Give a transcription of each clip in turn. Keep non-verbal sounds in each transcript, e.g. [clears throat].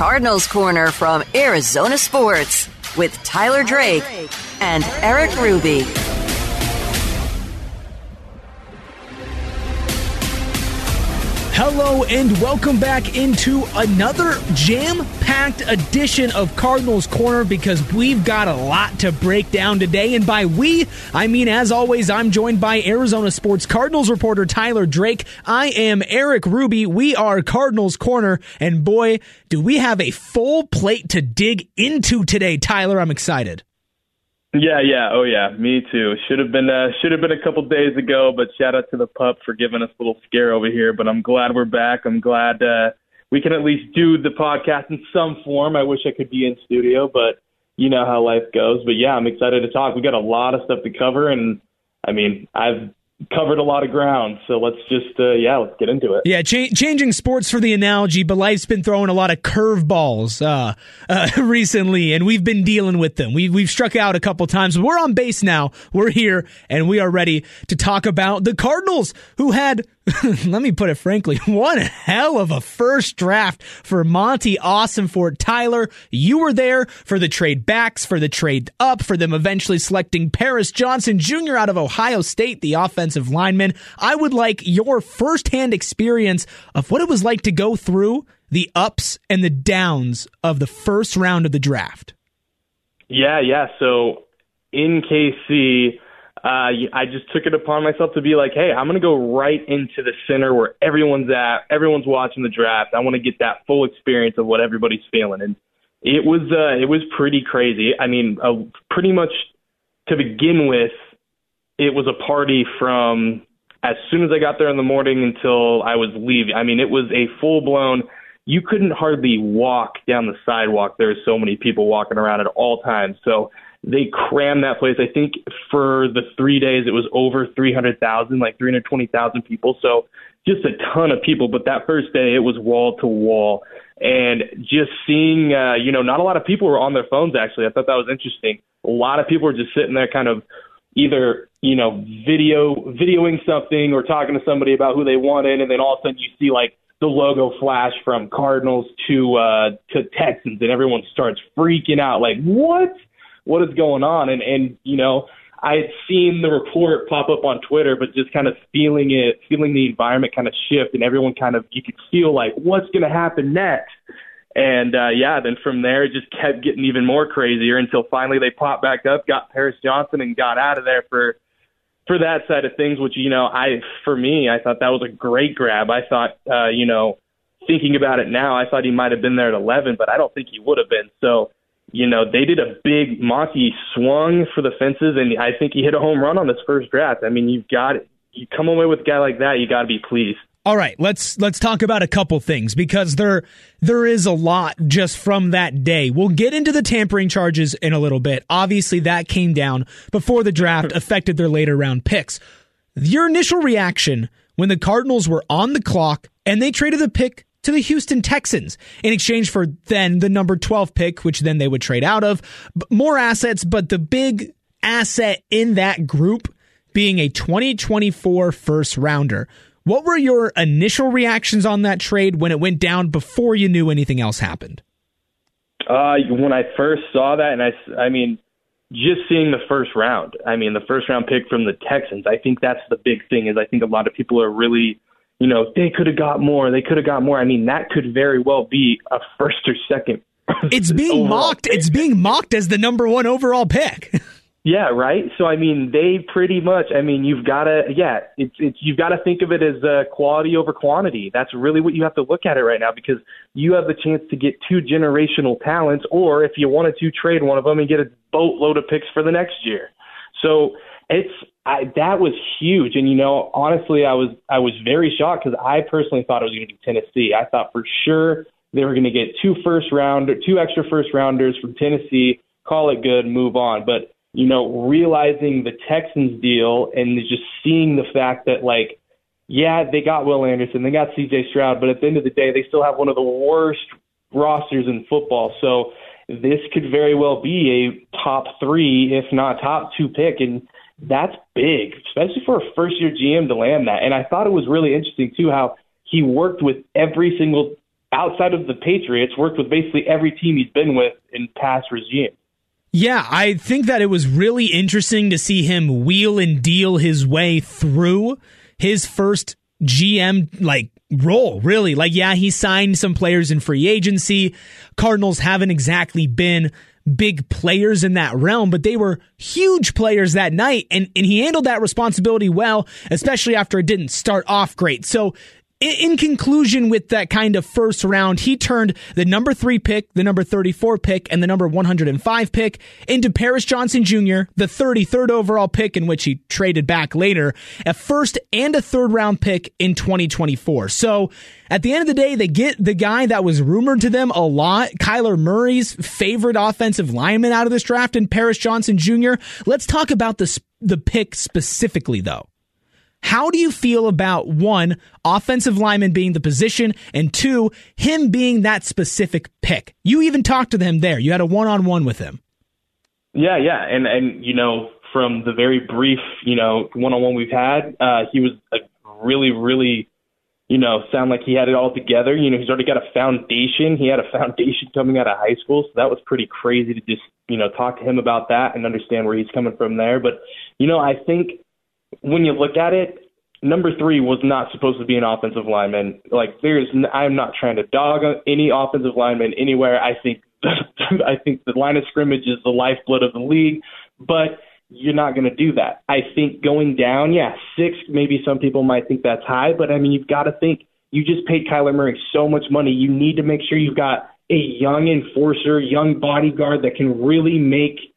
Cardinals Corner from Arizona Sports with Tyler Drake and Eric Ruby. Hello and welcome back into another jam packed edition of Cardinals Corner because we've got a lot to break down today. And by we, I mean, as always, I'm joined by Arizona Sports Cardinals reporter Tyler Drake. I am Eric Ruby. We are Cardinals Corner. And boy, do we have a full plate to dig into today, Tyler. I'm excited. Yeah, yeah, oh yeah, me too. Should have been uh, should have been a couple days ago, but shout out to the pup for giving us a little scare over here. But I'm glad we're back. I'm glad uh, we can at least do the podcast in some form. I wish I could be in studio, but you know how life goes. But yeah, I'm excited to talk. We got a lot of stuff to cover, and I mean, I've covered a lot of ground. So let's just, uh, yeah, let's get into it. Yeah, cha- changing sports for the analogy, but life's been throwing a lot of curveballs uh, uh, [laughs] recently, and we've been dealing with them. We, we've struck out a couple times, we're on base now. We're here, and we are ready to talk about the Cardinals, who had [laughs] let me put it frankly, [laughs] one hell of a first draft for Monty Ossenfort. Tyler, you were there for the trade backs, for the trade up, for them eventually selecting Paris Johnson Jr. out of Ohio State, the offensive lineman. I would like your firsthand experience of what it was like to go through the ups and the downs of the first round of the draft. Yeah, yeah. So in KC, uh, I just took it upon myself to be like, hey, I'm going to go right into the center where everyone's at, everyone's watching the draft. I want to get that full experience of what everybody's feeling, and it was uh, it was pretty crazy. I mean, uh, pretty much to begin with, it was a party from as soon as I got there in the morning until I was leaving. I mean, it was a full blown. You couldn't hardly walk down the sidewalk. There were so many people walking around at all times. So they crammed that place. I think for the three days it was over 300,000, like 320,000 people. So just a ton of people. But that first day it was wall to wall. And just seeing, uh, you know, not a lot of people were on their phones actually. I thought that was interesting. A lot of people were just sitting there kind of either, you know, video, videoing something or talking to somebody about who they wanted. And then all of a sudden you see like, the logo flash from Cardinals to uh to Texans and everyone starts freaking out like what what is going on? And and you know, I had seen the report pop up on Twitter, but just kind of feeling it, feeling the environment kind of shift, and everyone kind of you could feel like what's going to happen next. And uh, yeah, then from there it just kept getting even more crazier until finally they popped back up, got Paris Johnson, and got out of there for for that side of things. Which you know, I for me, I thought that was a great grab. I thought, uh, you know, thinking about it now, I thought he might have been there at 11, but I don't think he would have been. So you know, they did a big Monty swung for the fences, and I think he hit a home run on this first draft. I mean, you've got you come away with a guy like that, you got to be pleased. All right, let's let's talk about a couple things because there there is a lot just from that day. We'll get into the tampering charges in a little bit. Obviously, that came down before the draft affected their later round picks. Your initial reaction when the Cardinals were on the clock and they traded the pick to the Houston Texans in exchange for then the number 12 pick, which then they would trade out of. More assets, but the big asset in that group being a 2024 first rounder. What were your initial reactions on that trade when it went down before you knew anything else happened? Uh, when I first saw that, and I, I mean, just seeing the first round. I mean, the first round pick from the Texans. I think that's the big thing. Is I think a lot of people are really you know, they could have got more. They could have got more. I mean, that could very well be a first or second. [laughs] It's being mocked. Pick. It's being mocked as the number one overall pick. [laughs] yeah, right. So I mean, they pretty much. I mean, you've got to. Yeah, it's it's you've got to think of it as uh, quality over quantity. That's really what you have to look at it right now because you have the chance to get two generational talents, or if you wanted to trade one of them and get a boatload of picks for the next year. So it's I, that was huge, and you know, honestly, I was I was very shocked because I personally thought it was going to be Tennessee. I thought for sure they were going to get two first round, two extra first rounders from Tennessee, call it good, move on. But you know, realizing the Texans deal and just seeing the fact that like, yeah, they got Will Anderson, they got C.J. Stroud, but at the end of the day, they still have one of the worst rosters in football. So this could very well be a top three, if not top two pick, and that's big, especially for a first year GM to land that. And I thought it was really interesting too how he worked with every single outside of the Patriots, worked with basically every team he's been with in past regimes. Yeah, I think that it was really interesting to see him wheel and deal his way through his first GM like role, really. Like, yeah, he signed some players in free agency. Cardinals haven't exactly been big players in that realm, but they were huge players that night. And, and he handled that responsibility well, especially after it didn't start off great. So in conclusion with that kind of first round, he turned the number three pick, the number 34 pick, and the number 105 pick into Paris Johnson Jr., the 33rd overall pick in which he traded back later, a first and a third round pick in 2024. So at the end of the day, they get the guy that was rumored to them a lot, Kyler Murray's favorite offensive lineman out of this draft and Paris Johnson Jr. Let's talk about the, the pick specifically though. How do you feel about one, offensive lineman being the position, and two, him being that specific pick? You even talked to him there. You had a one on one with him. Yeah, yeah. And, and, you know, from the very brief, you know, one on one we've had, uh, he was really, really, you know, sound like he had it all together. You know, he's already got a foundation. He had a [laughs] foundation coming out of high school. So that was pretty crazy to just, you know, talk to him about that and understand where he's coming from there. But, you know, I think when you look at it, number three was not supposed to be an offensive lineman. Like there's, I'm not trying to dog uh, any offensive lineman anywhere. I think, [laughs] I think the line of scrimmage is the lifeblood of the league, but you're not going to do that. I think going down, yeah, six, maybe some people might think that's high, but I mean, you've got to think you just paid Kyler Murray so much money. You need to make sure you've got a young enforcer, young bodyguard that can really make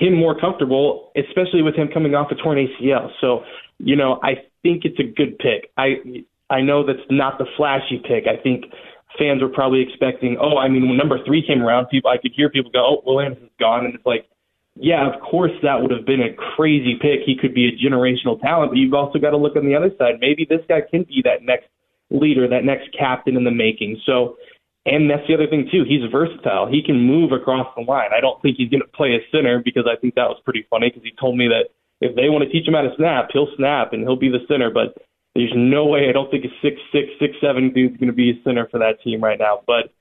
him more comfortable, especially with him coming off a torn ACL. So, you know, I think it's a good pick. I I know that's not the flashy pick. I think fans were probably expecting, oh, I mean, when number three came around, people I could hear people go, oh, Will Anderson's gone, and it's like, yeah, of course that would have been a crazy pick. He could be a generational talent, but you've also got to look on the other side. Maybe this guy can be that next leader, that next captain in the making. So and that's the other thing too. He's versatile. He can move across the line. I don't think he's going to play a center because I think that was pretty funny because he told me that if they want to teach him how to snap, he'll snap and he'll be the center. But there's no way. I don't think a six six six seven dude's going to be a center for that team right now. But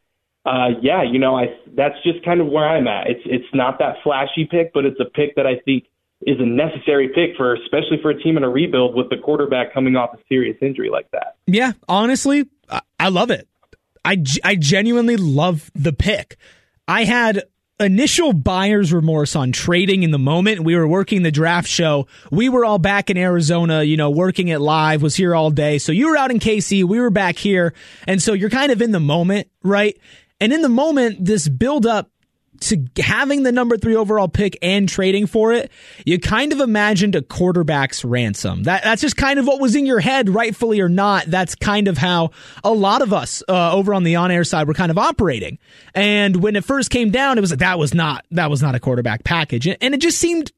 uh, yeah, you know, I that's just kind of where I'm at. It's it's not that flashy pick, but it's a pick that I think is a necessary pick for, especially for a team in a rebuild with the quarterback coming off a serious injury like that. Yeah, honestly, I love it. I, I genuinely love the pick. I had initial buyer's remorse on trading in the moment. We were working the draft show. We were all back in Arizona, you know, working it live, was here all day. So you were out in KC, we were back here. And so you're kind of in the moment, right? And in the moment, this build up to having the number three overall pick and trading for it, you kind of imagined a quarterback's ransom. That that's just kind of what was in your head, rightfully or not. That's kind of how a lot of us uh, over on the on air side were kind of operating. And when it first came down, it was like that was not that was not a quarterback package, and it just seemed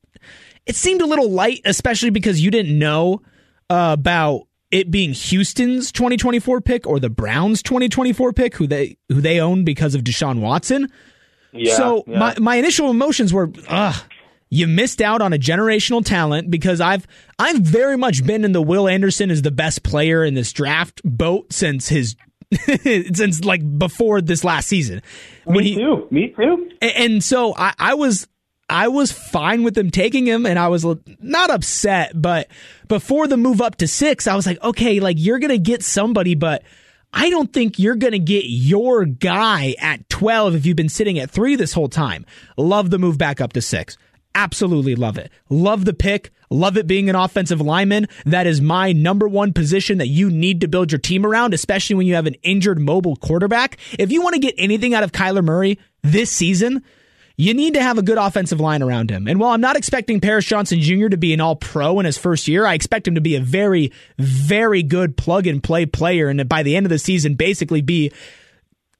it seemed a little light, especially because you didn't know uh, about it being Houston's 2024 pick or the Browns 2024 pick, who they who they own because of Deshaun Watson. Yeah, so yeah. my my initial emotions were, ugh, you missed out on a generational talent because I've I've very much been in the Will Anderson is the best player in this draft boat since his [laughs] since like before this last season. Me he, too. Me too. And, and so I, I was I was fine with them taking him and I was not upset, but before the move up to six, I was like, okay, like you're going to get somebody, but I don't think you're going to get your guy at 12 if you've been sitting at three this whole time. Love the move back up to six. Absolutely love it. Love the pick. Love it being an offensive lineman. That is my number one position that you need to build your team around, especially when you have an injured mobile quarterback. If you want to get anything out of Kyler Murray this season, you need to have a good offensive line around him. And while I'm not expecting Paris Johnson Jr. to be an all pro in his first year, I expect him to be a very, very good plug and play player. And by the end of the season, basically be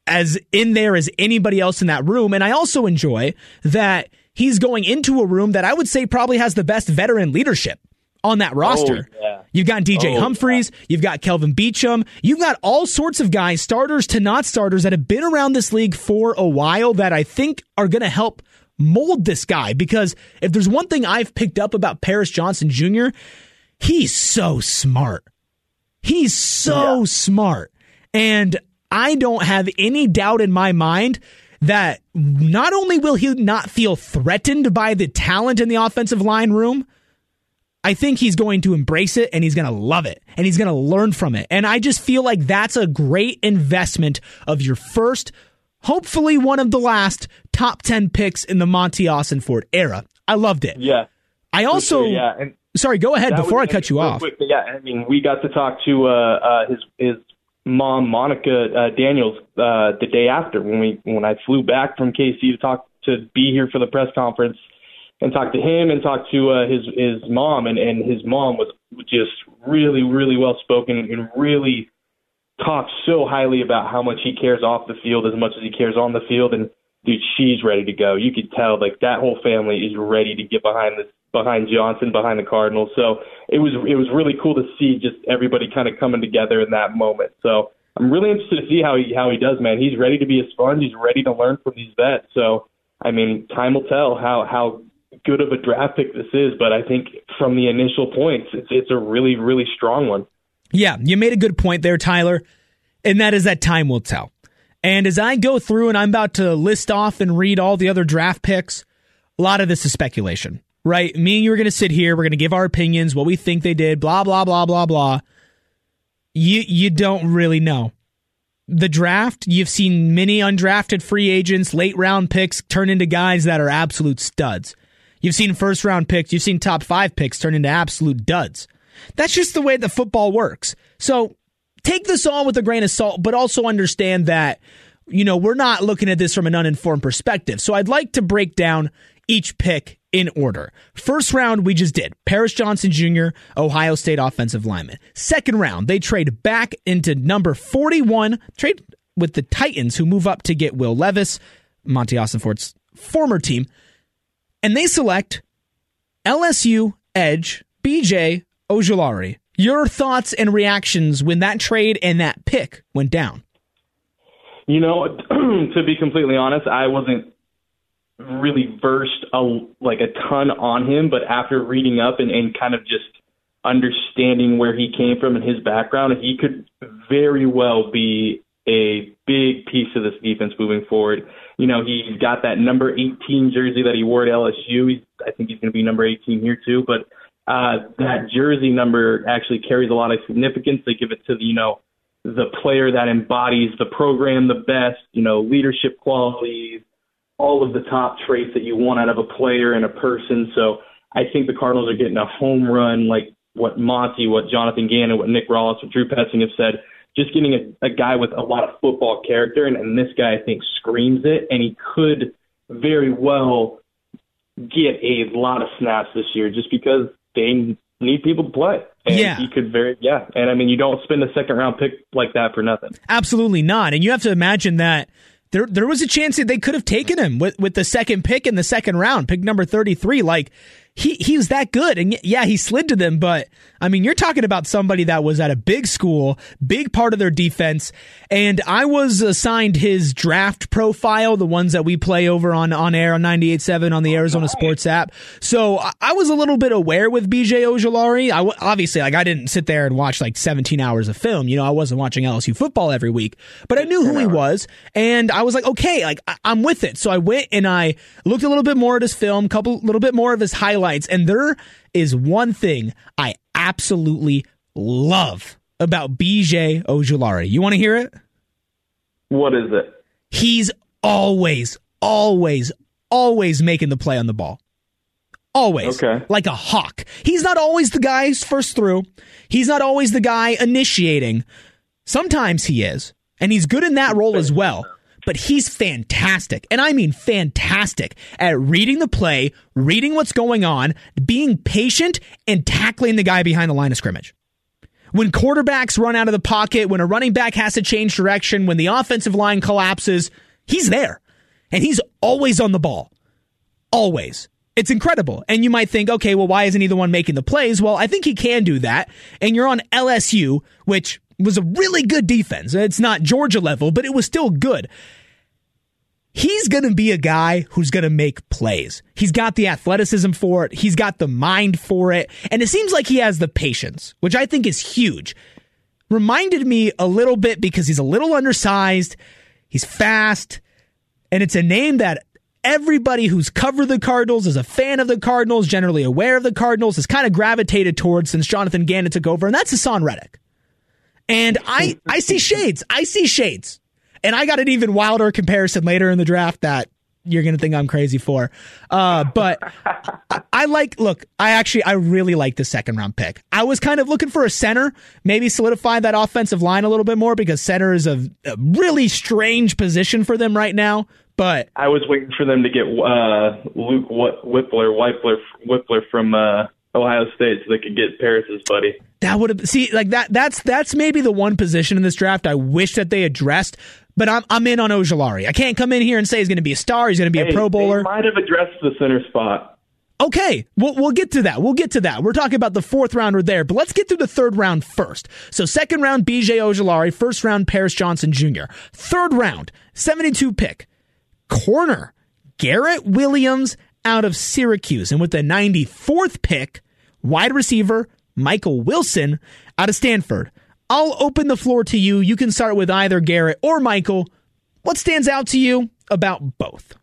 as in there as anybody else in that room. And I also enjoy that he's going into a room that I would say probably has the best veteran leadership on that oh, roster. Oh, yeah. You've got DJ oh, Humphries, yeah. you've got Kelvin Beachum, you've got all sorts of guys, starters to not starters, that have been around this league for a while that I think are going to help mold this guy. Because if there's one thing I've picked up about Paris Johnson Jr., he's so smart. He's so yeah. smart. And I don't have any doubt in my mind that not only will he not feel threatened by the talent in the offensive line room, I think he's going to embrace it and he's going to love it and he's going to learn from it. And I just feel like that's a great investment of your first, hopefully one of the last top 10 picks in the Monty Ossenfort era. I loved it. Yeah. I also, sure, yeah. And sorry, go ahead before I cut you off. Quick, yeah, I mean, we got to talk to uh, uh, his his mom, Monica uh, Daniels, uh, the day after when we when I flew back from KC to talk to be here for the press conference and talk to him and talk to uh, his his mom and and his mom was just really really well spoken and really talked so highly about how much he cares off the field as much as he cares on the field. And dude she's ready to go. You could tell like that whole family is ready to get behind this behind Johnson behind the Cardinals. So it was it was really cool to see just everybody kind of coming together in that moment. So I'm really interested to see how he how he does man. He's ready to be a sponge. He's ready to learn from these vets. So I mean time will tell how how good of a draft pick this is, but I think from the initial points, it's it's a really really strong one. Yeah, you made a good point there, Tyler, and that is that time will tell. And as I go through and I'm about to list off and read all the other draft picks, a lot of this is speculation, right? Me and you are going to sit here, we're going to give our opinions, what we think they did, blah blah blah blah blah. You you don't really know. The draft, you've seen many undrafted free agents, late round picks turn into guys that are absolute studs. You've seen first round picks, you've seen top five picks turn into absolute duds. That's just the way the football works. So take this all with a grain of salt, but also understand that, you know, we're not looking at this from an uninformed perspective. So I'd like to break down each pick in order. First round, we just did. Paris Johnson Jr., Ohio State offensive lineman. Second round, they trade back into number 41, trade with the Titans, who move up to get Will Levis, Monty Austin Ossenfort's former team and they select LSU edge BJ Ojulari. Your thoughts and reactions when that trade and that pick went down? You know, [clears throat] to be completely honest, I wasn't really versed a, like a ton on him, but after reading up and, and kind of just understanding where he came from and his background, he could very well be a big piece of this defense moving forward. You know, he's got that number 18 jersey that he wore at LSU. He's, I think he's going to be number 18 here too. But uh, that jersey number actually carries a lot of significance. They give it to the, you know, the player that embodies the program the best. You know, leadership qualities, all of the top traits that you want out of a player and a person. So I think the Cardinals are getting a home run, like what Monty, what Jonathan Gannon, what Nick Rallis, what Drew Petzing have said just getting a, a guy with a lot of football character, and, and this guy I think screams it, and he could very well get a lot of snaps this year just because they need people to play. And yeah. he could very yeah. And I mean you don't spend a second round pick like that for nothing. Absolutely not. And you have to imagine that there there was a chance that they could have taken him with, with the second pick in the second round, pick number 33. Like he he was that good, and yeah, he slid to them. But I mean, you're talking about somebody that was at a big school, big part of their defense, and I was assigned his draft profile, the ones that we play over on on air on 98.7 on the Arizona Sports app. So I was a little bit aware with BJ Ojulari. I obviously like I didn't sit there and watch like 17 hours of film. You know, I wasn't watching LSU football every week, but I knew who he was, and I was like, okay, like I'm with it. So I went and I looked a little bit more at his film, couple little bit more of his highlights highlights. And there is one thing I absolutely love about BJ Ojulari. You want to hear it? What is it? He's always, always, always making the play on the ball. Always. Okay. Like a hawk. He's not always the guy first through. He's not always the guy initiating. Sometimes he is. And he's good in that role as well but he's fantastic. And I mean fantastic at reading the play, reading what's going on, being patient, and tackling the guy behind the line of scrimmage. When quarterbacks run out of the pocket, when a running back has to change direction, when the offensive line collapses, he's there. And he's always on the ball. Always. It's incredible. And you might think, okay, well, why isn't he the one making the plays? Well, I think he can do that. And you're on LSU, which was a really good defense. It's not Georgia level, but it was still good. He's going to be a guy who's going to make plays. He's got the athleticism for it. He's got the mind for it. And it seems like he has the patience, which I think is huge. reminded me a little bit because he's a little undersized, he's fast, and it's a name that everybody who's covered the Cardinals is a fan of the Cardinals, generally aware of the Cardinals, has kind of gravitated towards since Jonathan Gannon took over, and that's Haason Reddick. And I, I see shades. I see shades. And I got an even wilder comparison later in the draft that you're going to think I'm crazy for. Uh, but I, I, like, look, I actually, I really like the second round pick. I was kind of looking for a center, maybe solidify that offensive line a little bit more because center is a, a really strange position for them right now. But I was waiting for them to get uh, Luke Wypler, Wypler, Wypler from uh, Ohio State so they could get Paris's buddy. That would have see like that. That's that's maybe the one position in this draft I wish that they addressed. But I'm I'm in on Ojulari. I can't come in here and say he's going to be a star. He's going to be hey, a Pro Bowler. They might have addressed the center spot. Okay, we'll, we'll get to that. We'll get to that. We're talking about the fourth rounder there, but let's get through the third round first. So second round, BJ Ojulari. First round, Paris Johnson Jr. Third round, 72 pick, corner, Garrett Williams out of Syracuse. And with the 94th pick, wide receiver, Michael Wilson out of Stanford. I'll open the floor to you. You can start with either Garrett or Michael. What stands out to you about both?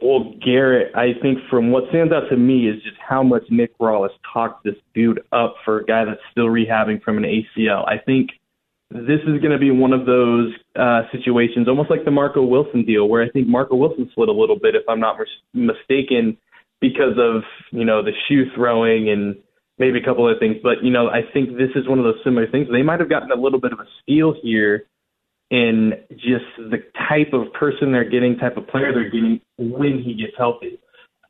Well, Garrett, I think from what stands out to me is just how much Nick Rallis talked this dude up for a guy that's still rehabbing from an ACL. I think this is going to be one of those uh, situations, almost like the Marco Wilson deal, where I think Marco Wilson slid a little bit, if I'm not mis- mistaken, because of you know the shoe throwing and maybe a couple other things. But you know, I think this is one of those similar things. They might have gotten a little bit of a steal here in just the type of person they're getting, type of player they're getting when he gets healthy.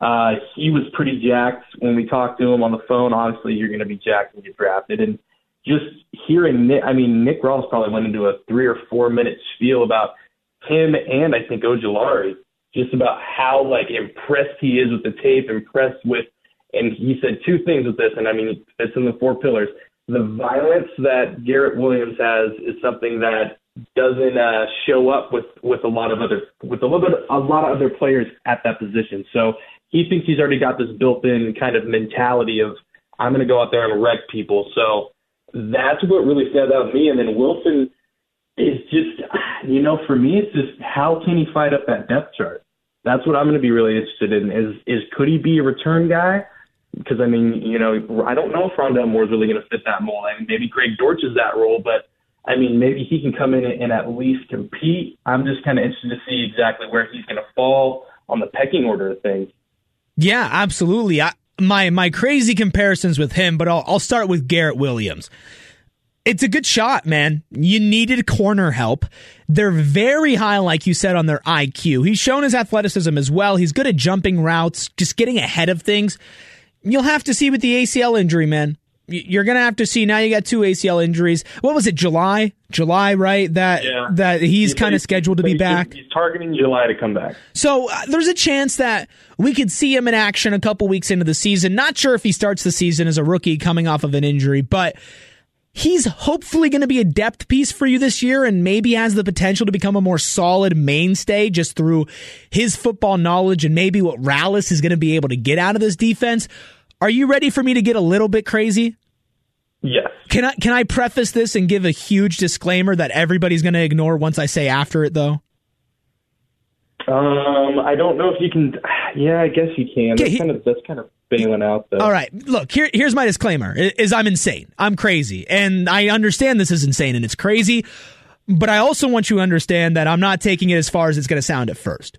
Uh, he was pretty jacked when we talked to him on the phone. Obviously, you're going to be jacked and get drafted. And just hearing Nick, I mean, Nick Ross probably went into a three or four minute spiel about him and I think Ojulari, just about how like impressed he is with the tape, impressed with and he said two things with this, and I mean, it's in the four pillars. The violence that Garrett Williams has is something that doesn't uh, show up with with a lot of other with a little bit a lot of other players at that position. So he thinks he's already got this built-in kind of mentality of I'm going to go out there and wreck people. So that's what really stands out to me. And then Wilson is just, you know, for me, it's just how can he fight up that depth chart? That's what I'm going to be really interested in. Is is could he be a return guy? because I mean, you know, I don't know if Rondale Moore is really going to fit that mold. I mean, maybe Greg Dortch is that role, but I mean, maybe he can come in and at least compete. I'm just kind of interested to see exactly where he's going to fall on the pecking order of things. Yeah, absolutely. I, my my crazy comparisons with him, but I'll, I'll start with Garrett Williams. It's a good shot, man. You needed corner help. They're very high, like you said, on their IQ. He's shown his athleticism as well. He's good at jumping routes, just getting ahead of things you'll have to see with the ACL injury, man. You're gonna have to see. Now you got two ACL injuries. What was it? July, July, right? That yeah. that he's kind of scheduled to be back. He's targeting July to come back. So uh, there's a chance that we could see him in action a couple weeks into the season. Not sure if he starts the season as a rookie coming off of an injury, but he's hopefully going to be a depth piece for you this year and maybe has the potential to become a more solid mainstay just through his football knowledge and maybe what Rallis is going to be able to get out of this defense. Are you ready for me to get a little bit crazy? Yes. Can I can I preface this and give a huge disclaimer that everybody's going to ignore once I say after it though? Um, I don't know if you can. Yeah, I guess you can. That's kind of that's kind of bailing out. Though. All right, look here. Here's my disclaimer: is I'm insane. I'm crazy, and I understand this is insane and it's crazy. But I also want you to understand that I'm not taking it as far as it's going to sound at first.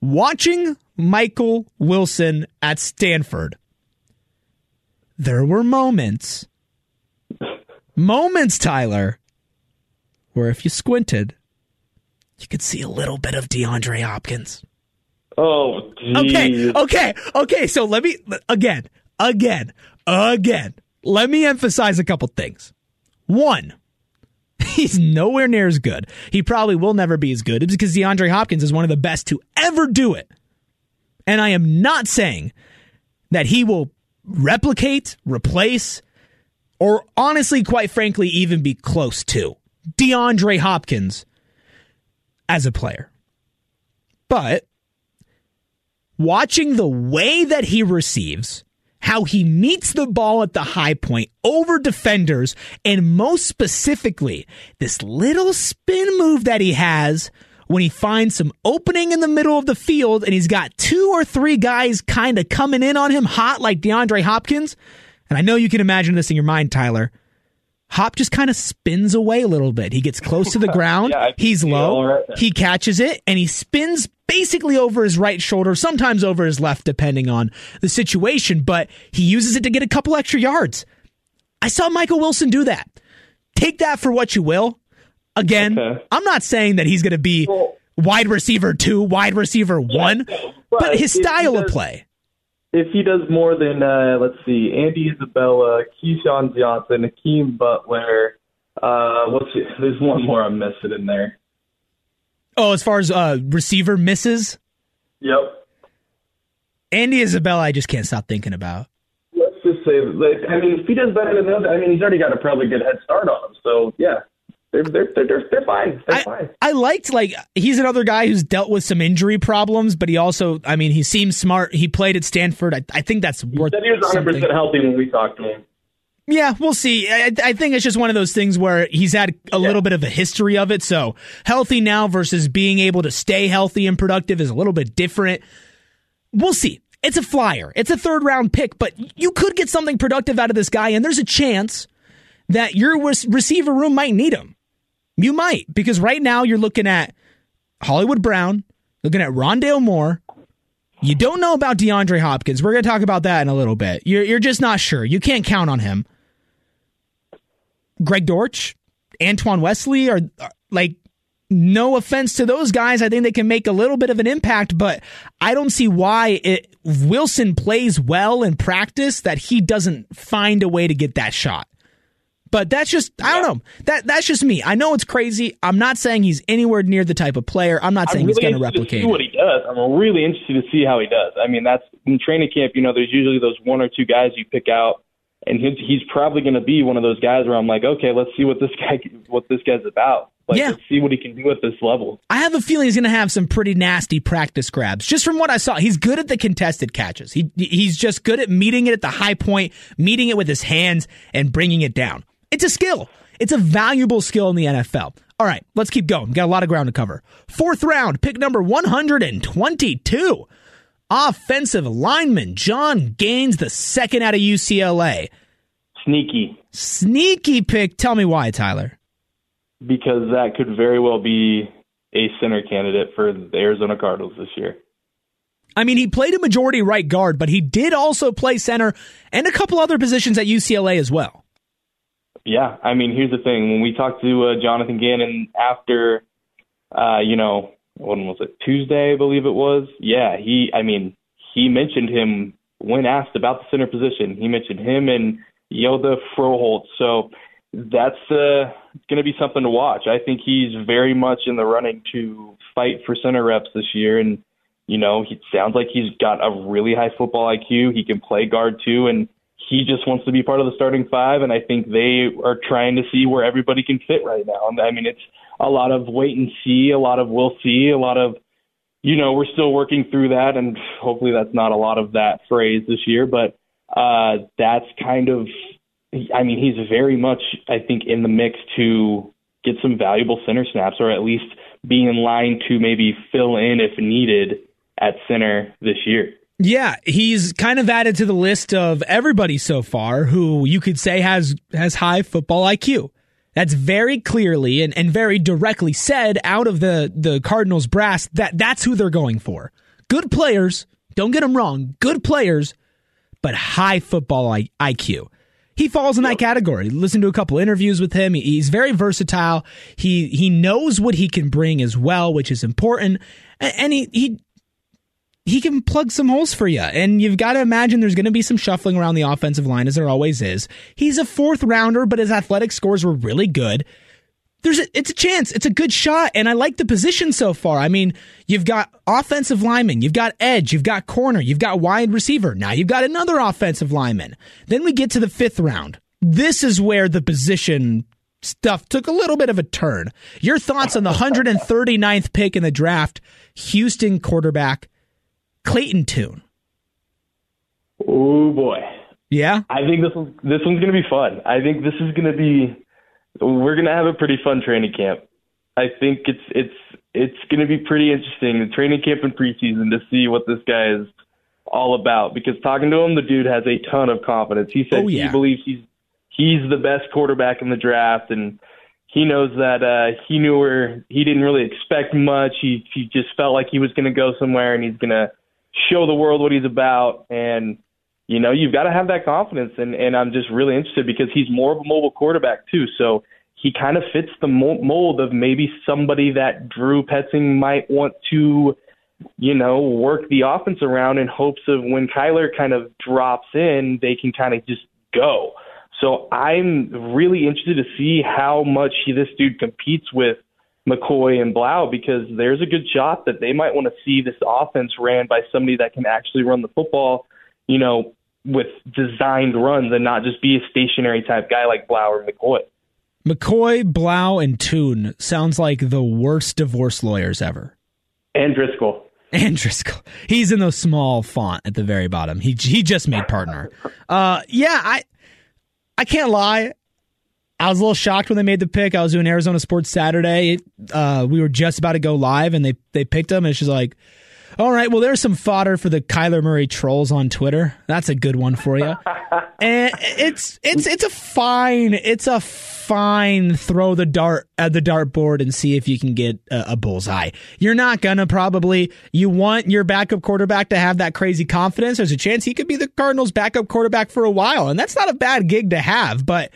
Watching Michael Wilson at Stanford there were moments, moments, Tyler, where if you squinted, you could see a little bit of DeAndre Hopkins. Oh, geez. okay, okay, okay. So let me again, again, again. Let me emphasize a couple things. One, [laughs] he's nowhere near as good. He probably will never be as good because DeAndre Hopkins is one of the best to ever do it. And I am not saying that he will replicate, replace, or honestly, quite frankly, even be close to DeAndre Hopkins as a player. But watching the way that he receives how he meets the ball at the high point over defenders, and most specifically, this little spin move that he has when he finds some opening in the middle of the field and he's got two or three guys kind of coming in on him hot like DeAndre Hopkins. And I know you can imagine this in your mind, Tyler. Hop just kind of spins away a little bit. He gets close to the [laughs] ground. Yeah, he's low. right. he catches it and he spins basically over his right shoulder, sometimes over his left, depending on the situation, but he uses it to get a couple extra yards. I saw Michael Wilson do that. Take that for what you will. Again, Okay. I'm not saying that he's going to be Well- wide receiver two, wide receiver one, but his if he style of play. If he does more than, uh, let's see, Andy Isabella, KeeSean Johnson, Hakeem Butler, uh, what's it? There's one more I'm missing in there. Oh, as far as uh, receiver misses, Yep. Andy Isabella, I just can't stop thinking about. Let's just say, like, I mean, if he does better than those, I mean, he's already got a probably good head start on him. So yeah, they're they're they're they're, fine. They're I, fine. I liked like he's another guy who's dealt with some injury problems, but he also, I mean, he seems smart. He played at Stanford. I, I think that's worth. He was 100 something. percent healthy when we talked to him. Yeah, we'll see. I, I think it's just one of those things where he's had a little bit of a history of it. So healthy now versus being able to stay healthy and productive is a little bit different. We'll see. It's a flyer. It's a third round pick, but you could get something productive out of this guy, and there's a chance that your receiver room might need him. You might, because right now you're looking at Hollywood Brown, looking at Rondale Moore. You don't know about DeAndre Hopkins. We're going to talk about that in a little bit. You're, you're just not sure. You can't count on him. Greg Dortch, Antoine Wesley are are- like no offense to those guys. I think they can make a little bit of an impact, but I don't see why it, Wilson plays well in practice that he doesn't find a way to get that shot. But that's just I don't know. That that's just me. I know it's crazy. I'm not saying he's anywhere near the type of player. I'm not saying I'm he's really going to replicate. to see what he does. I'm really interested to see how he does. I mean, that's in training camp. You know, there's usually those one or two guys you pick out, and he's, he's probably going to be one of those guys where I'm like, okay, let's see what this [laughs] guy what this guy's about. Like, Yeah. let's see what he can do at this level. I have a feeling he's going to have some pretty nasty practice grabs. Just from what I saw, he's good at the contested catches. He he's just good at meeting it at the high point, meeting it with his hands, and bringing it down. It's a skill. It's a valuable skill in the NFL. All right, let's keep going. Got a lot of ground to cover. Fourth round, pick number 122. Offensive lineman John Gaines, the second out of UCLA. Sneaky, Sneaky pick. Tell me why, Tyler. because that could very well be a center candidate for the Arizona Cardinals this year. I mean, he played a majority right guard, but he did also play center and a couple other positions at UCLA as well. Yeah, I mean, here's the thing. When we talked to uh, Jonathan Gannon after, uh, you know, when was it? Tuesday, I believe it was. Yeah, he. I mean, he mentioned him when asked about the center position. He mentioned him and Hjalte Froholdt. So that's uh, going to be something to watch. I think he's very much in the running to fight for center reps this year, and you know, he sounds like he's got a really high football IQ. He can play guard too, and he just wants to be part of the starting five. And I think they are trying to see where everybody can fit right now. And I mean, it's a lot of wait and see, a lot of we'll see, a lot of, you know, we're still working through that, and hopefully that's not a lot of that phrase this year, but uh, that's kind of, I mean, he's very much, I think, in the mix to get some valuable center snaps, or at least be in line to maybe fill in if needed at center this year. Yeah, he's kind of added to the list of everybody so far who you could say has has high football IQ. That's very clearly and, and very directly said out of the, the Cardinals brass that that's who they're going for. Good players, don't get them wrong, good players, but high football IQ. He falls in that category. Listen to a couple interviews with him. He's very versatile. He he knows what he can bring as well, which is important. And he he he can plug some holes for you. And you've got to imagine there's going to be some shuffling around the offensive line, as there always is. He's a fourth rounder, but his athletic scores were really good. There's a, it's a chance. It's a good shot. And I like the position so far. I mean, you've got offensive lineman, you've got edge, you've got corner, you've got wide receiver. Now you've got another offensive lineman. Then we get to the fifth round. This is where the position stuff took a little bit of a turn. Your thoughts on the 139th pick in the draft, Houston quarterback Clayton Tune? Oh boy. Yeah. I think this one's this one's gonna be fun. I think this is gonna be we're gonna have a pretty fun training camp. I think it's it's it's gonna be pretty interesting the training camp and preseason to see what this guy is all about. Because talking to him, the dude has a ton of confidence. He said Oh, yeah. he believes he's he's the best quarterback in the draft and he knows that uh he knew where he didn't really expect much. He he just felt like he was gonna go somewhere and he's gonna show the world what he's about and you know, you've got to have that confidence. And, and I'm just really interested because he's more of a mobile quarterback, too. So he kind of fits the mo- mold of maybe somebody that Drew Petzing might want to, you know, work the offense around in hopes of when Kyler kind of drops in, they can kind of just go. So I'm really interested to see how much he, this dude competes with McCoy and Blough because there's a good shot that they might want to see this offense ran by somebody that can actually run the football, you know, with designed runs and not just be a stationary type guy like Blough or McCoy. McCoy, Blough, and Tune sounds like the worst divorce lawyers ever. And Driskel. And Driskel. He's in the small font at the very bottom. He he just made partner. Uh, yeah, I I can't lie. I was a little shocked when they made the pick. I was doing Arizona Sports Saturday. Uh, we were just about to go live, and they they picked him. And she's like, "All right, well, there's some fodder for the Kyler Murray trolls on Twitter. That's a good one for you." [laughs] and it's it's it's a fine it's a fine throw the dart at the dartboard and see if you can get a, a bullseye. You're not gonna probably. You want your backup quarterback to have that crazy confidence. There's a chance he could be the Cardinals' backup quarterback for a while, and that's not a bad gig to have, but.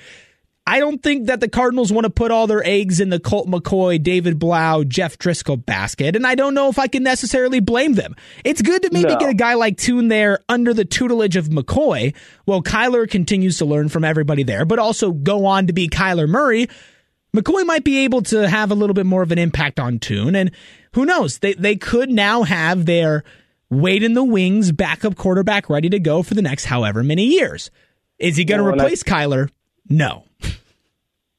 I don't think that the Cardinals want to put all their eggs in the Colt McCoy, David Blough, Jeff Driskel basket, and I don't know if I can necessarily blame them. It's good to maybe No. get a guy like Tune there under the tutelage of McCoy, while Kyler continues to learn from everybody there, but also go on to be Kyler Murray. McCoy might be able to have a little bit more of an impact on Tune, and who knows? They they could now have their wait in the wings backup quarterback ready to go for the next however many years. Is he going to and I- replace Kyler? No.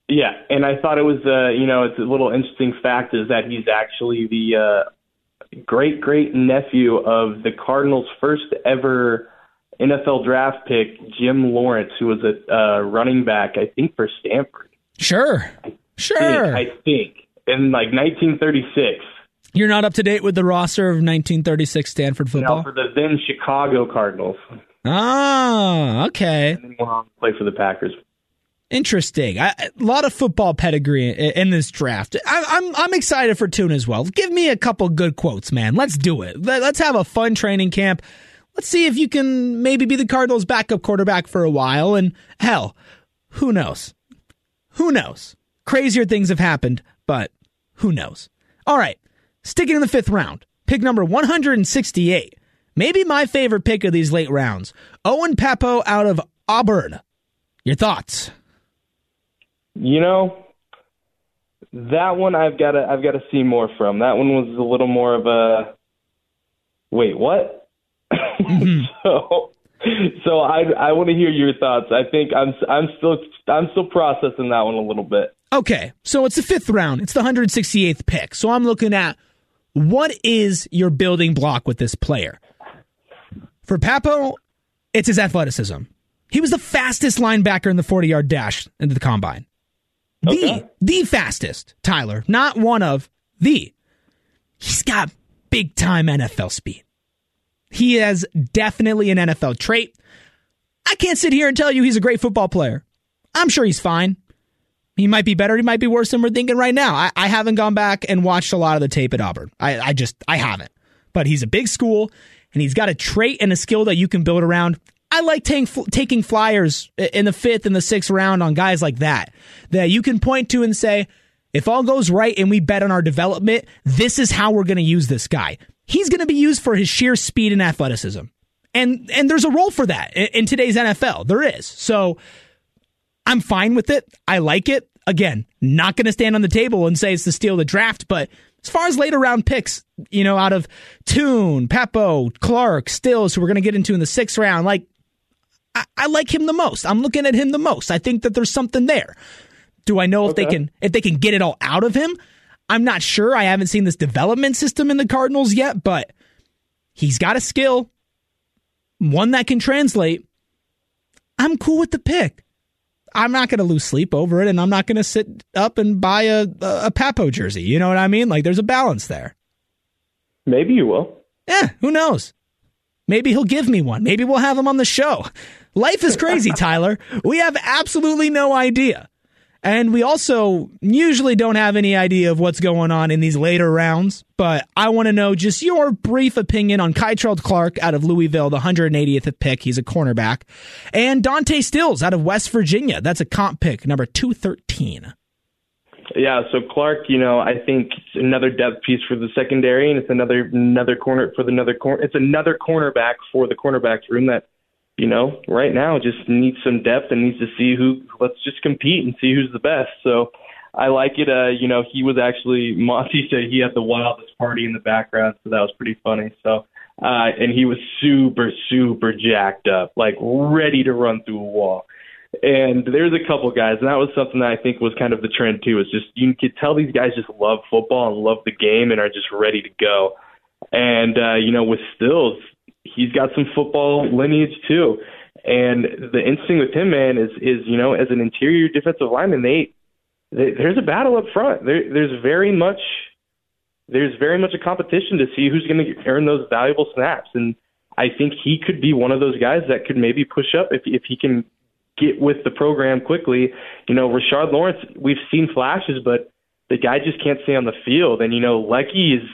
Yeah, and I thought it was, uh, you know, it's a little interesting fact is that he's actually the uh, great great nephew of the Cardinals' first ever NFL draft pick, Jim Lawrence, who was a uh, running back, I think, for Stanford. Sure. Sure. I think in like 1936. You're not up to date with the roster of 1936 Stanford football? For the then Chicago Cardinals. Ah, okay. And then went on to play for the Packers. Interesting. I, a lot of football pedigree in, in this draft. I, I'm I'm excited for Tune as well. Give me a couple good quotes, man. Let's do it. Let, let's have a fun training camp. Let's see if you can maybe be the Cardinals' backup quarterback for a while. And hell, who knows? Who knows? Crazier things have happened, but who knows? All right, sticking in the fifth round, pick number 168. Maybe my favorite pick of these late rounds. Owen Pappoe out of Auburn. Your thoughts? You know, that one I've got to I've got to see more from. That one was a little more of a wait, what? Mm-hmm. [laughs] so so I I want to hear your thoughts. I think I'm I'm still I'm still processing that one a little bit. Okay, so it's the fifth round. It's the 168th pick. So I'm looking at what is your building block with this player? For Pappoe, it's his athleticism. He was the fastest linebacker in the 40 yard dash into the combine. The, Okay. the fastest, Tyler. Not one of, the. He's got big time NFL speed. He has definitely an NFL trait. I can't sit here and tell you he's a great football player. I'm sure he's fine. He might be better. He might be worse than we're thinking right now. I, I haven't gone back and watched a lot of the tape at Auburn. I, I just, I haven't. But he's a big school and he's got a trait and a skill that you can build around. I like taking, taking flyers in the fifth and the sixth round on guys like that, that you can point to and say, if all goes right and we bet on our development, this is how we're going to use this guy. He's going to be used for his sheer speed and athleticism. And, and there's a role for that in, in today's NFL. There is. So, I'm fine with it. I like it. Again, not going to stand on the table and say it's the steal the draft, but as far as later round picks, you know, out of Tune, Pappoe, Clark, Stills, who we're going to get into in the sixth round, like, I, I like him the most. I'm looking at him the most. I think that there's something there. Do I know if they can if they can get it all out of him? I'm not sure. I haven't seen this development system in the Cardinals yet, but he's got a skill. one that can translate, I'm cool with the pick. I'm not going to lose sleep over it, and I'm not going to sit up and buy a, a, a Pappoe jersey. You know what I mean? Like, there's a balance there. Maybe you will. Yeah, who knows? Maybe he'll give me one. Maybe we'll have him on the show. Life is crazy, [laughs] Tyler. We have absolutely no idea. And we also usually don't have any idea of what's going on in these later rounds, but I want to know just your brief opinion on Kei'Trel Clark out of Louisville, the 180th pick. He's a cornerback. And Dante Stills out of West Virginia. That's a comp pick, number 213. Yeah, so Clark, you know, I think it's another depth piece for the secondary, and it's another another corner for the another corner. It's another cornerback for the cornerbacks room that you know, right now just needs some depth and needs to see who. Let's just compete and see who's the best. So I like it. Uh, you know, he was actually [laughs] Mossy said he had the wildest party in the background, so that was pretty funny. So. Uh, and he was super, super jacked up, like ready to run through a wall. And there's a couple guys, and that was something that I think was kind of the trend too. Is just you could tell these guys just love football and love the game and are just ready to go. And uh, you know, with Stills, he's got some football lineage too. And the interesting with him, man, is is you know as an interior defensive lineman, they, they there's a battle up front. There, there's very much there's very much a competition to see who's going to earn those valuable snaps. And I think he could be one of those guys that could maybe push up if if he can get with the program quickly. You know, Rashard Lawrence, we've seen flashes, but the guy just can't stay on the field. And you know, Leki is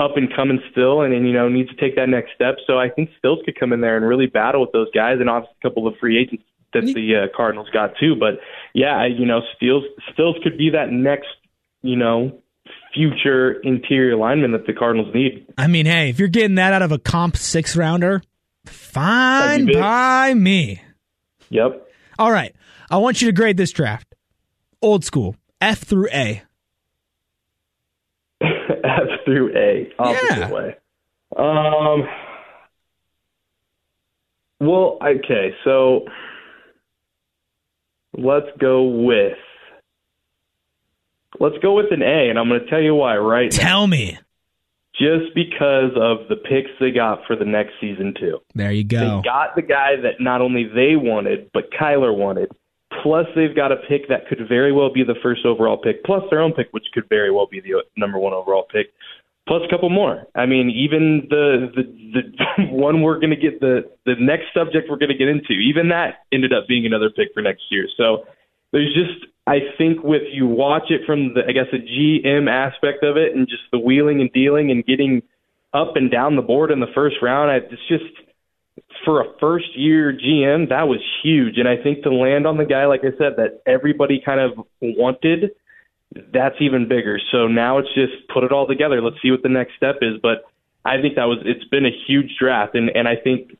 up and coming still and, and you know needs to take that next step. So I think Stills could come in there and really battle with those guys, and obviously a couple of free agents that the uh, Cardinals got too. But yeah, you know Stills Stills could be that next you know future interior lineman that the Cardinals need. I mean, hey, if you're getting that out of a comp six rounder, fine by me. Yep. All right, I want you to grade this draft. Old school, F through A. F through A, opposite Yeah. way. Um. Well, okay, so let's go with let's go with an A, and I'm going to tell you why right now. Tell me. Just because of the picks they got for the next season too. There you go. They got the guy that not only they wanted, but Kyler wanted. Plus, they've got a pick that could very well be the first overall pick, plus their own pick, which could very well be the uh, number one overall pick, plus a couple more. I mean, even the the, the [laughs] one we're going to get the the next subject we're going to get into, even that ended up being another pick for next year. So there's just I think with you watch it from the I guess the GM aspect of it and just the wheeling and dealing and getting up and down the board in the first round, it's just for a first year GM, that was huge. And I think to land on the guy, like I said, that everybody kind of wanted, that's even bigger. So now it's just put it all together. Let's see what the next step is. But I think that was it's been a huge draft, and and I think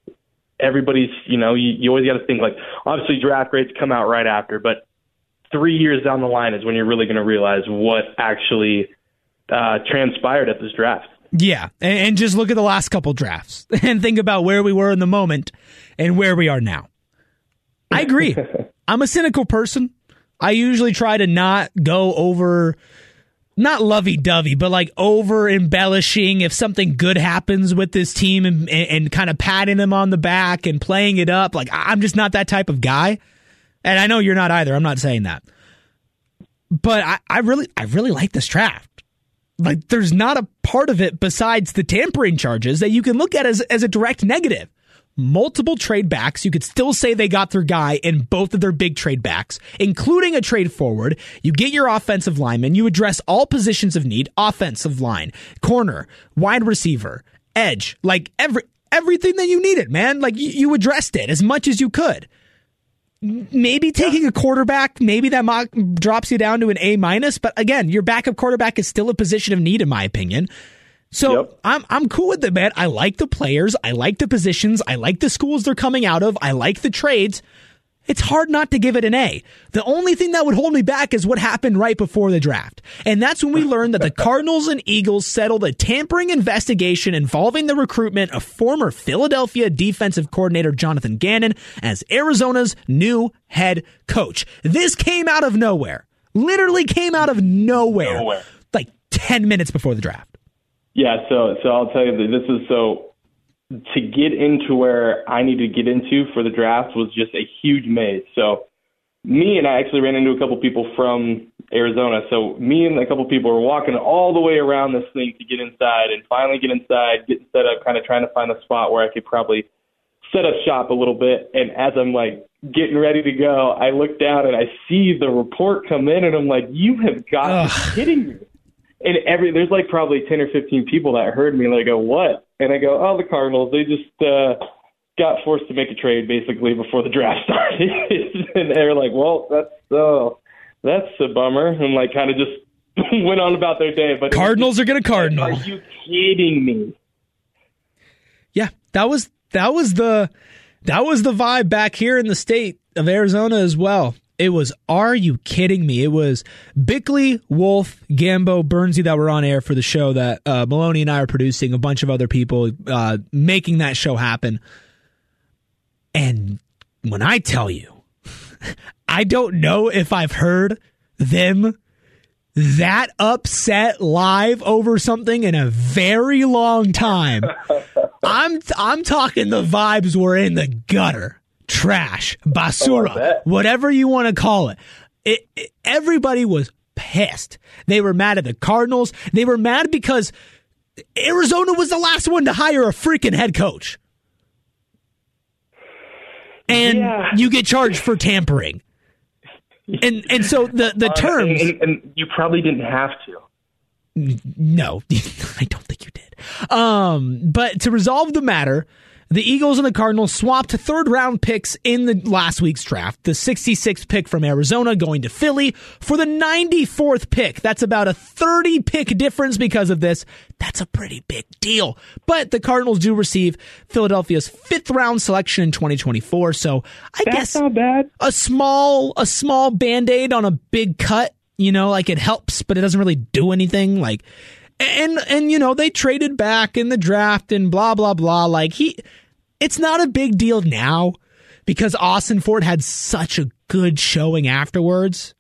everybody's you know you, you always got to think like obviously draft grades come out right after, but three years down the line is when you're really going to realize what actually uh, transpired at this draft. Yeah, and, and just look at the last couple drafts [laughs] and think about where we were in the moment and where we are now. I agree. [laughs] I'm a cynical person. I usually try to not go over, not lovey dovey, but like over embellishing if something good happens with this team and, and, and kind of patting them on the back and playing it up. Like, I'm just not that type of guy. And I know you're not either. I'm not saying that. But I, I really, I really like this draft like there's not a part of it besides the tampering charges that you can look at as, as a direct negative. Multiple trade backs. You could still say they got their guy in both of their big trade backs, including a trade forward. You get your offensive lineman. You address all positions of need, offensive line, corner, wide receiver, edge, like every, everything that you needed, man. Like you, you addressed it as much as you could maybe taking a quarterback, maybe that mock drops you down to an A minus. But again, your backup quarterback is still a position of need, in my opinion. So Yep. I'm I'm cool with it, man. I like the players, I like the positions, I like the schools they're coming out of, I like the trades. It's hard not to give it an A. The only thing that would hold me back is what happened right before the draft. And that's when we learned that the [laughs] Cardinals and Eagles settled a tampering investigation involving the recruitment of former Philadelphia defensive coordinator Jonathan Gannon as Arizona's new head coach. This came out of nowhere. Literally came out of nowhere. Nowhere. Like 10 minutes before the draft. Yeah, so so I'll tell you that this is so to get into where I need to get into for the draft was just a huge maze. So me and I actually ran into a couple people from Arizona. So me and a couple people were walking all the way around this thing to get inside and finally get inside, get set up, kind of trying to find a spot where I could probably set up shop a little bit. And as I'm like getting ready to go, I look down and I see the report come in and I'm like, you have got to be kidding me. And every there's like probably ten or fifteen people that heard me and I go, What? And I go, Oh, the Cardinals, they just uh got forced to make a trade basically before the draft [laughs] started. and they were like, Well, that's uh that's a bummer and like kinda just [laughs] went on about their day. But Cardinals just, are gonna cardinal. Are you kidding me? Yeah, that was that was the that was the vibe back here in the state of Arizona as well. It was, are you kidding me? It was Bickley, Wolf, Gambo, Burnsy that were on air for the show that uh, Maloney and I are producing, a bunch of other people uh, making that show happen. And when I tell you, [laughs] I don't know if I've heard them that upset live over something in a very long time. [laughs] I'm I'm talking the vibes were in the gutter trash, basura, oh, whatever you want to call it. It, it. Everybody was pissed. They were mad at the Cardinals. They were mad because Arizona was the last one to hire a freaking head coach. And yeah. you get charged for tampering. And and so the the uh, terms and, and, you probably didn't have to. No, [laughs] I don't think you did. Um, but to resolve the matter, the Eagles and the Cardinals swapped third round picks in the last week's draft. The 66th pick from Arizona going to Philly for the 94th pick. That's about a 30 pick difference because of this. That's a pretty big deal. But the Cardinals do receive Philadelphia's fifth round selection in 2024. So I That's guess not bad. a small, a small band-aid on a big cut, you know, like it helps, but it doesn't really do anything. Like, and and you know they traded back in the draft and blah blah blah like he it's not a big deal now because Ossenfort had such a good showing afterwards.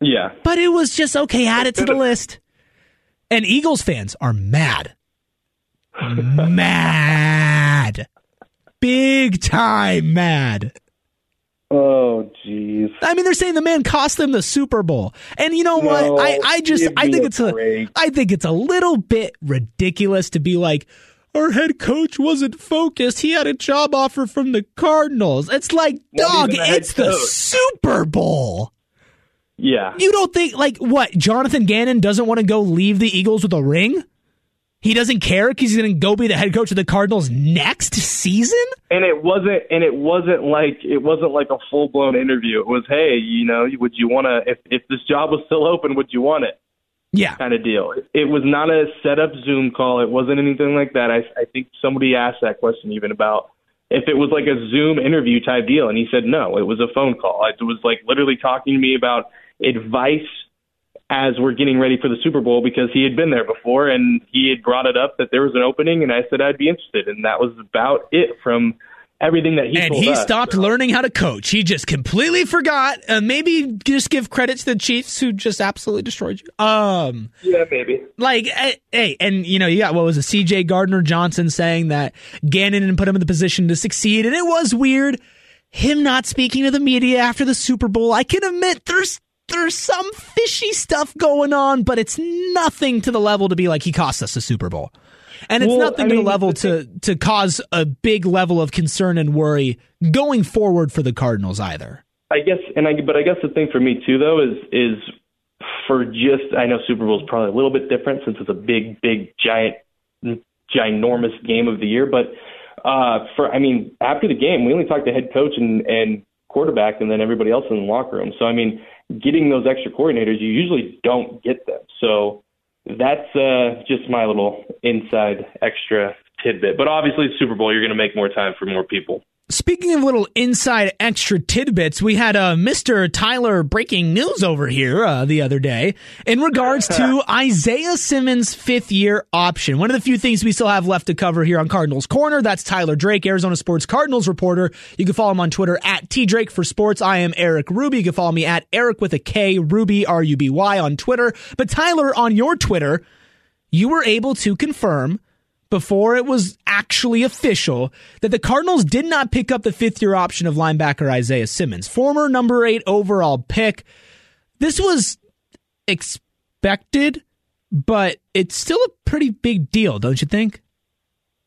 Yeah. But it was just okay, add it to the list. And Eagles fans are mad. mad. Big time mad. Oh, jeez. I mean, they're saying the man cost them the Super Bowl, and you know no, what? I, I just, I think it's break. a, I think it's a little bit ridiculous to be like, our head coach wasn't focused. He had a job offer from the Cardinals. It's like, dog, it's the Super Bowl. Yeah. You don't think, like, what? Jonathan Gannon doesn't want to go leave the Eagles with a ring? He doesn't care because he's going to go be the head coach of the Cardinals next season. And it wasn't, and it wasn't like it wasn't like a full blown interview. It was, hey, you know, would you want to? If if this job was still open, would you want it? yeah. kind of deal. It was not a set up Zoom call. It wasn't anything like that. I, I think somebody asked that question even about if it was like a Zoom interview type deal, and he said no, it was a phone call. It was like literally talking to me about advice as we're getting ready for the Super Bowl because he had been there before and he had brought it up that there was an opening, and I said I'd be interested, and that was about it from everything that he and he us, stopped so. learning how to coach. He just completely forgot. Uh, maybe just give credit to the Chiefs who just absolutely destroyed you. Um, yeah, maybe. Like, eh, hey, and you know, you got what was it, C.J. Gardner Johnson saying that Gannon didn't put him in the position to succeed, and it was weird. Him not speaking to the media after the Super Bowl. I can admit there's there's some fishy stuff going on, but it's nothing to the level to be like he cost us a Super Bowl. And it's well, nothing I mean, to the level to to cause a big level of concern and worry going forward for the Cardinals either. I guess, and I but I guess the thing for me too though is is for just I know Super Bowl is probably a little bit different since it's a big, big, giant, ginormous game of the year. But uh, for I mean, after the game, we only talked to head coach and and quarterback, and then everybody else in the locker room. So I mean, getting those extra coordinators, you usually don't get them. So that's uh, just my little inside extra tidbit. But obviously, Super Bowl, you're going to make more time for more people. Speaking of little inside extra tidbits, we had uh, Mr. Tyler breaking news over here uh, the other day in regards to [laughs] Isaiah Simmons' fifth year option. One of the few things we still have left to cover here on Cardinals Corner. That's Tyler Drake, Arizona Sports Cardinals reporter. You can follow him on Twitter at T Drake for sports. I am Eric Ruby. You can follow me at Eric with a K, Ruby, R U B Y on Twitter. But Tyler, on your Twitter, you were able to confirm before it was actually official that the Cardinals did not pick up the fifth year option of linebacker Isaiah Simmons, former number eight overall pick. This was expected, but it's still a pretty big deal, don't you think?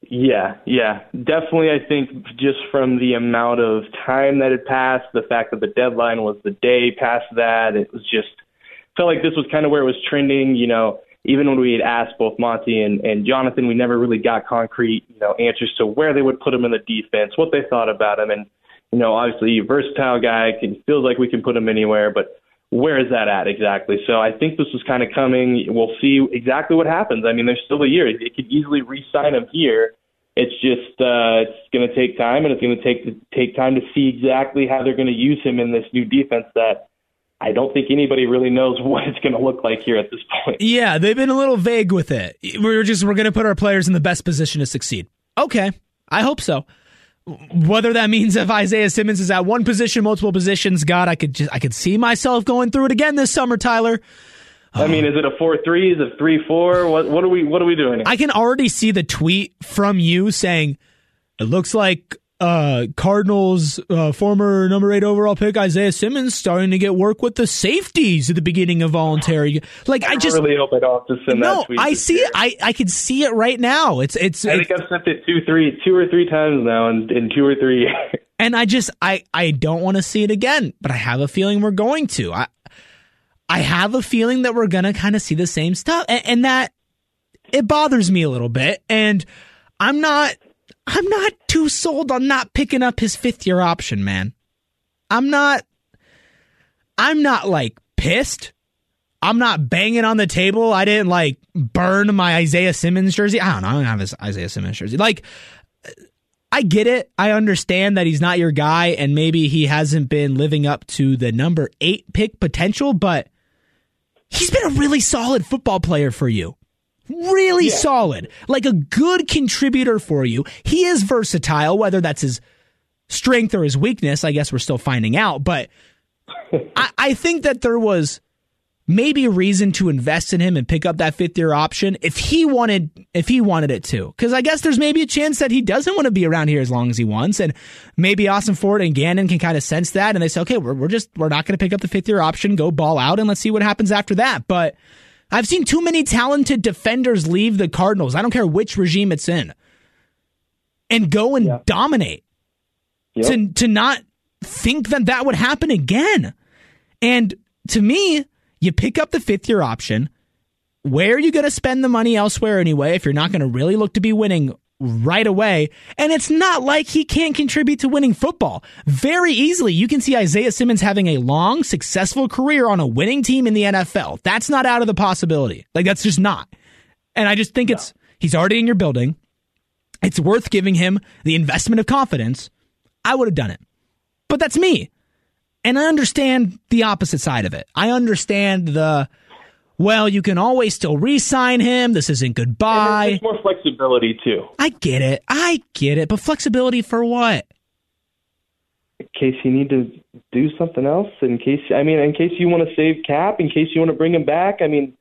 Yeah, yeah, definitely. I think just from the amount of time that had passed, the fact that the deadline was the day past that, it was just felt like this was kind of where it was trending. You know, even when we had asked both Monty and, and Jonathan, we never really got concrete, you know, answers to where they would put him in the defense, what they thought about him, and you know, obviously, versatile guy, can feels like we can put him anywhere, but where is that at exactly? So I think this was kind of coming. We'll see exactly what happens. I mean, there's still a year. It could easily re-sign him here. It's just uh, it's going to take time, and it's going to take take time to see exactly how they're going to use him in this new defense that I don't think anybody really knows [laughs] what it's going to look like here at this point. Yeah, they've been a little vague with it. We're just we're going to put our players in the best position to succeed. Okay, I hope so. Whether that means if Isaiah Simmons is at one position, multiple positions, God, I could just I could see myself going through it again this summer, Tyler. I mean, is it a four three? Is it three four? What what are we what are we doing? Here? I can already see the tweet from you saying it looks like uh, Cardinals uh, former number eight overall pick Isaiah Simmons starting to get work with the safeties at the beginning of voluntary. Like I, I just really hope I don't have to send no, that tweet. I see it. I I can see it right now. It's it's. I think I've sent it two three two or three times now, in, in two or three. years. [laughs] and I just I I don't want to see it again, but I have a feeling we're going to. I I have a feeling that we're gonna kind of see the same stuff, and, and that it bothers me a little bit, and. I'm not I'm not too sold on not picking up his fifth year option, man. I'm not I'm not like pissed. I'm not banging on the table. I didn't like burn my Isaiah Simmons jersey. I don't know. I don't have his Isaiah Simmons jersey. Like I get it. I understand that he's not your guy and maybe he hasn't been living up to the number 8 pick potential, but he's been a really solid football player for you really yeah. solid, like a good contributor for you. He is versatile, whether that's his strength or his weakness. I guess we're still finding out, but I, [laughs] I think that there was maybe a reason to invest in him and pick up that fifth year option if he wanted if he wanted it to. Because I guess there's maybe a chance that he doesn't want to be around here as long as he wants, and maybe Ossenfort and Gannon can kind of sense that, and they say, okay, we're we're just we're not going to pick up the fifth year option, go ball out, and let's see what happens after that. But I've seen too many talented defenders leave the Cardinals. I don't care which regime it's in, and go and yeah. dominate. Yep. To to not think that that would happen again. And to me, you pick up the fifth year option. Where are you going to spend the money elsewhere anyway? If you're not going to really look to be winning right away. And it's not like he can't contribute to winning football. Very easily, you can see Isaiah Simmons having a long, successful career on a winning team in the NFL. That's not out of the possibility. Like, that's just not. And I just think it's, he's already in your building. It's worth giving him the investment of confidence. I would have done it. But that's me. And I understand the opposite side of it. I understand the, well, you can always still re-sign him. This isn't goodbye. there's more flexibility too. I get it. I get it. But flexibility for what? In case you need to do something else. In case I mean, in case you want to save cap. In case you want to bring him back. I mean,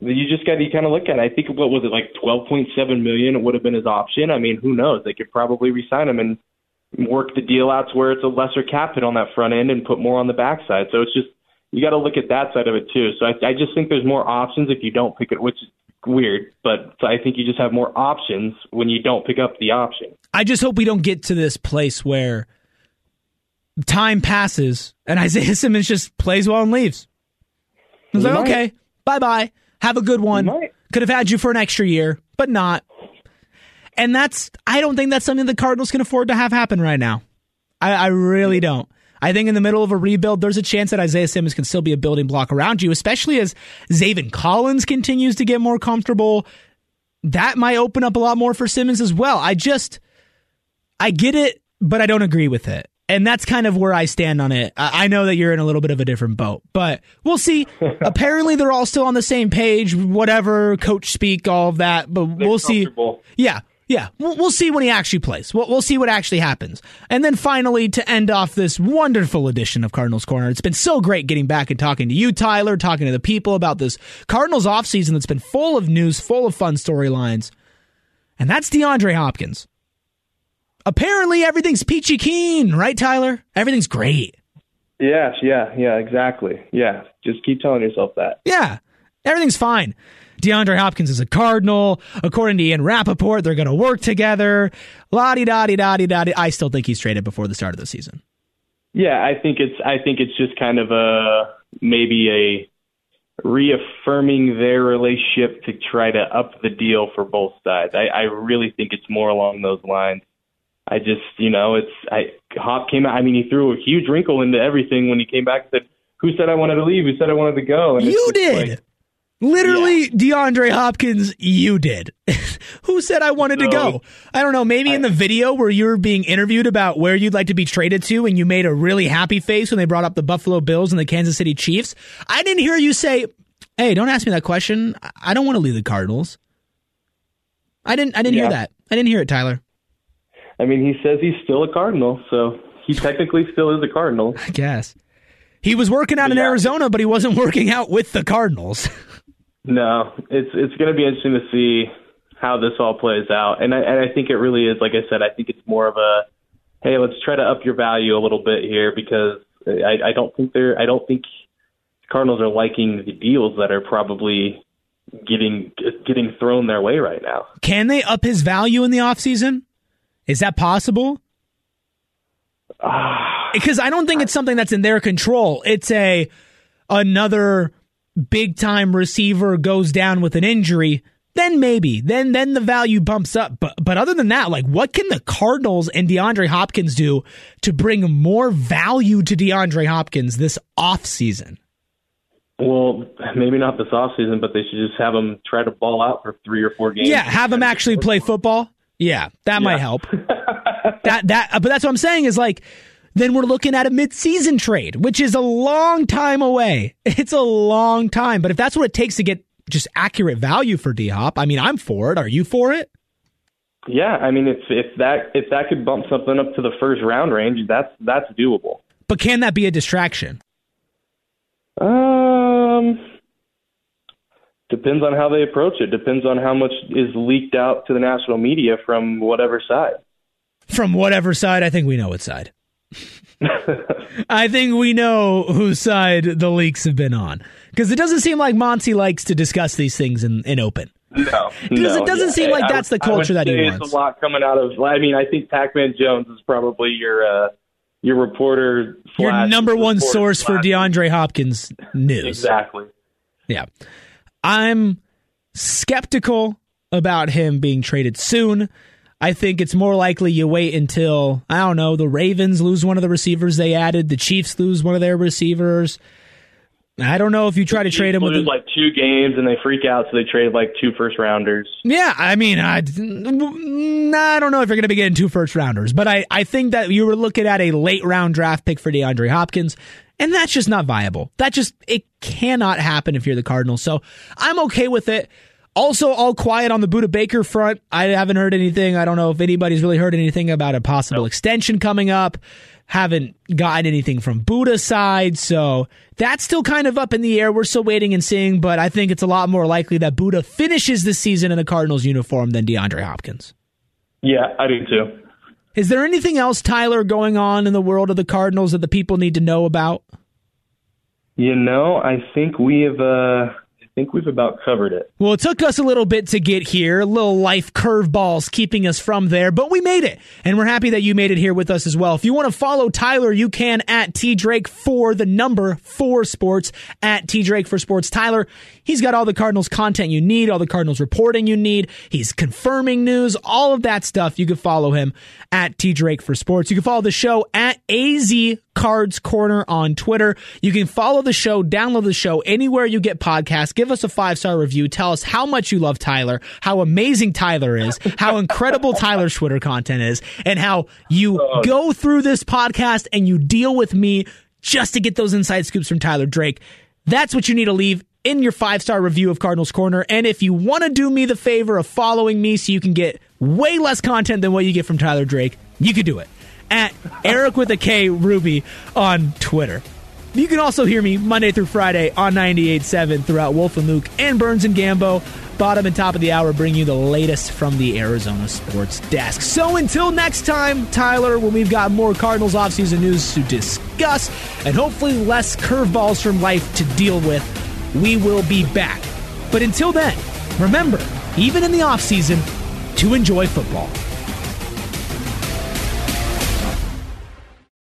you just got to kind of look at it. I think what was it like 12.7 million? It would have been his option. I mean, who knows? They could probably re-sign him and work the deal out to where it's a lesser cap hit on that front end and put more on the backside. So it's just you got to look at that side of it too. So I, I just think there's more options if you don't pick it, which is weird, but I think you just have more options when you don't pick up the option. I just hope we don't get to this place where time passes and Isaiah [laughs] Simmons just plays well and leaves. Was like, might. okay, bye bye. Have a good one. Could have had you for an extra year, but not. And that's, I don't think that's something the Cardinals can afford to have happen right now. I, I really don't. I think in the middle of a rebuild, there's a chance that Isaiah Simmons can still be a building block around you, especially as Zaven Collins continues to get more comfortable. That might open up a lot more for Simmons as well. I just, I get it, but I don't agree with it. And that's kind of where I stand on it. I know that you're in a little bit of a different boat, but we'll see. [laughs] Apparently, they're all still on the same page, whatever, coach speak, all of that, but we'll see. Yeah, yeah, we'll, we'll see when he actually plays. We'll, we'll see what actually happens. And then finally, to end off this wonderful edition of Cardinals Corner, it's been so great getting back and talking to you, Tyler, talking to the people about this Cardinals offseason that's been full of news, full of fun storylines. and that's DeAndre Hopkins. Apparently, everything's peachy keen, right, Tyler? Everything's great. Yes, yeah, yeah, exactly. Yeah, just keep telling yourself that. Yeah, everything's fine. DeAndre Hopkins is a Cardinal. According to Ian Rapoport, they're going to work together. La di da di da di da. I still think he's traded before the start of the season. Yeah, I think it's I think it's just kind of a maybe a reaffirming their relationship to try to up the deal for both sides. I, I really think it's more along those lines. I just, you know, it's I Hop came out. I mean, he threw a huge wrinkle into everything when he came back and said, "Who said I wanted to leave? Who said I wanted to go?" And you did. Like, Literally, yeah. DeAndre Hopkins, you did. [laughs] Who said I wanted so, to go? I don't know. Maybe I, in the video where you were being interviewed about where you'd like to be traded to, and you made a really happy face when they brought up the Buffalo Bills and the Kansas City Chiefs. I didn't hear you say, "Hey, don't ask me that question. I don't want to leave the Cardinals." I didn't. I didn't yeah. hear that. I didn't hear it, Tyler. I mean, he says he's still a Cardinal, so he technically still is a Cardinal. [laughs] I guess. He was working out in Arizona, but he wasn't working out with the Cardinals. [laughs] No, it's it's going to be interesting to see how this all plays out, and I, and I think it really is. Like I said, I think it's more of a hey, let's try to up your value a little bit here because I, I don't think they're I don't think Cardinals are liking the deals that are probably getting getting thrown their way right now. Can they up his value in the offseason? Is that possible? Ah. because I don't think it's something that's in their control. It's a another big time receiver goes down with an injury, then maybe. Then then the value bumps up. But but other than that, like what can the Cardinals and DeAndre Hopkins do to bring more value to DeAndre Hopkins this offseason? Well, maybe not this offseason, but they should just have him try to ball out for three or four games. Yeah, have him actually play football. Yeah, that yeah. might help. [laughs] that that but that's what I'm saying is like then we're looking at a midseason trade, which is a long time away. [laughs] It's a long time. But if that's what it takes to get just accurate value for D Hop, I mean, I'm for it. Are you for it? Yeah, I mean, if if that if that could bump something up to the first round range, that's that's doable. But can that be a distraction? Um, depends on how they approach it. Depends on how much is leaked out to the national media from whatever side. From whatever side, I think we know what side. [laughs] I think we know whose side the leaks have been on because it doesn't seem like Monty likes to discuss these things in, in open. No, [laughs] because no, it doesn't yeah. seem like that's the culture that he wants. It's a lot coming out of. I mean, I think Pac-Man Jones is probably your uh, your reporter, your number one source for DeAndre Hopkins news. Exactly. Yeah, I'm skeptical about him being traded soon. I think it's more likely you wait until, I don't know, the Ravens lose one of the receivers they added, the Chiefs lose one of their receivers. I don't know if you try to trade him with lose like two games and they freak out, so they trade like two first rounders. Yeah, I mean, I, I don't know if you're going to be getting two first rounders, but I, I think that you were looking at a late round draft pick for DeAndre Hopkins, and that's just not viable. That just it cannot happen if you're the Cardinals. So I'm okay with it. Also, all quiet on the Budda Baker front. I haven't heard anything. I don't know if anybody's really heard anything about a possible nope. extension coming up. Haven't gotten anything from Budda's side, so that's still kind of up in the air. We're still waiting and seeing, but I think it's a lot more likely that Budda finishes the season in the Cardinals uniform than DeAndre Hopkins. Yeah, I do too. Is there anything else, Tyler, going on in the world of the Cardinals that the people need to know about? You know, I think we have. Uh think we've about covered it. Well, it took us a little bit to get here, little life curveballs keeping us from there, but we made it. And we're happy that you made it here with us as well. If you want to follow Tyler, you can at T Drake for the number four sports at T Drake for sports. Tyler, he's got all the Cardinals content you need, all the Cardinals reporting you need. He's confirming news, all of that stuff. You can follow him at T Drake for sports. You can follow the show at AZ Cards Corner on Twitter. You can follow the show, download the show anywhere you get podcasts. Give us a five star review. Tell us how much you love Tyler, how amazing Tyler is, how incredible Tyler's Twitter content is, and how you oh. go through this podcast and you deal with me just to get those inside scoops from Tyler Drake. That's what you need to leave in your five star review of Cardinals Corner. And if you want to do me the favor of following me so you can get way less content than what you get from Tyler Drake, you can do it at Eric with a K Ruby on Twitter. You can also hear me Monday through Friday on 98.7 throughout Wolf and Luke and Burns and Gambo. bottom and top of the hour, bring you the latest from the Arizona sports desk. So until next time, Tyler, when we've got more Cardinals offseason news to discuss and hopefully less curveballs from life to deal with, we will be back. But until then, remember, even in the offseason, to enjoy football.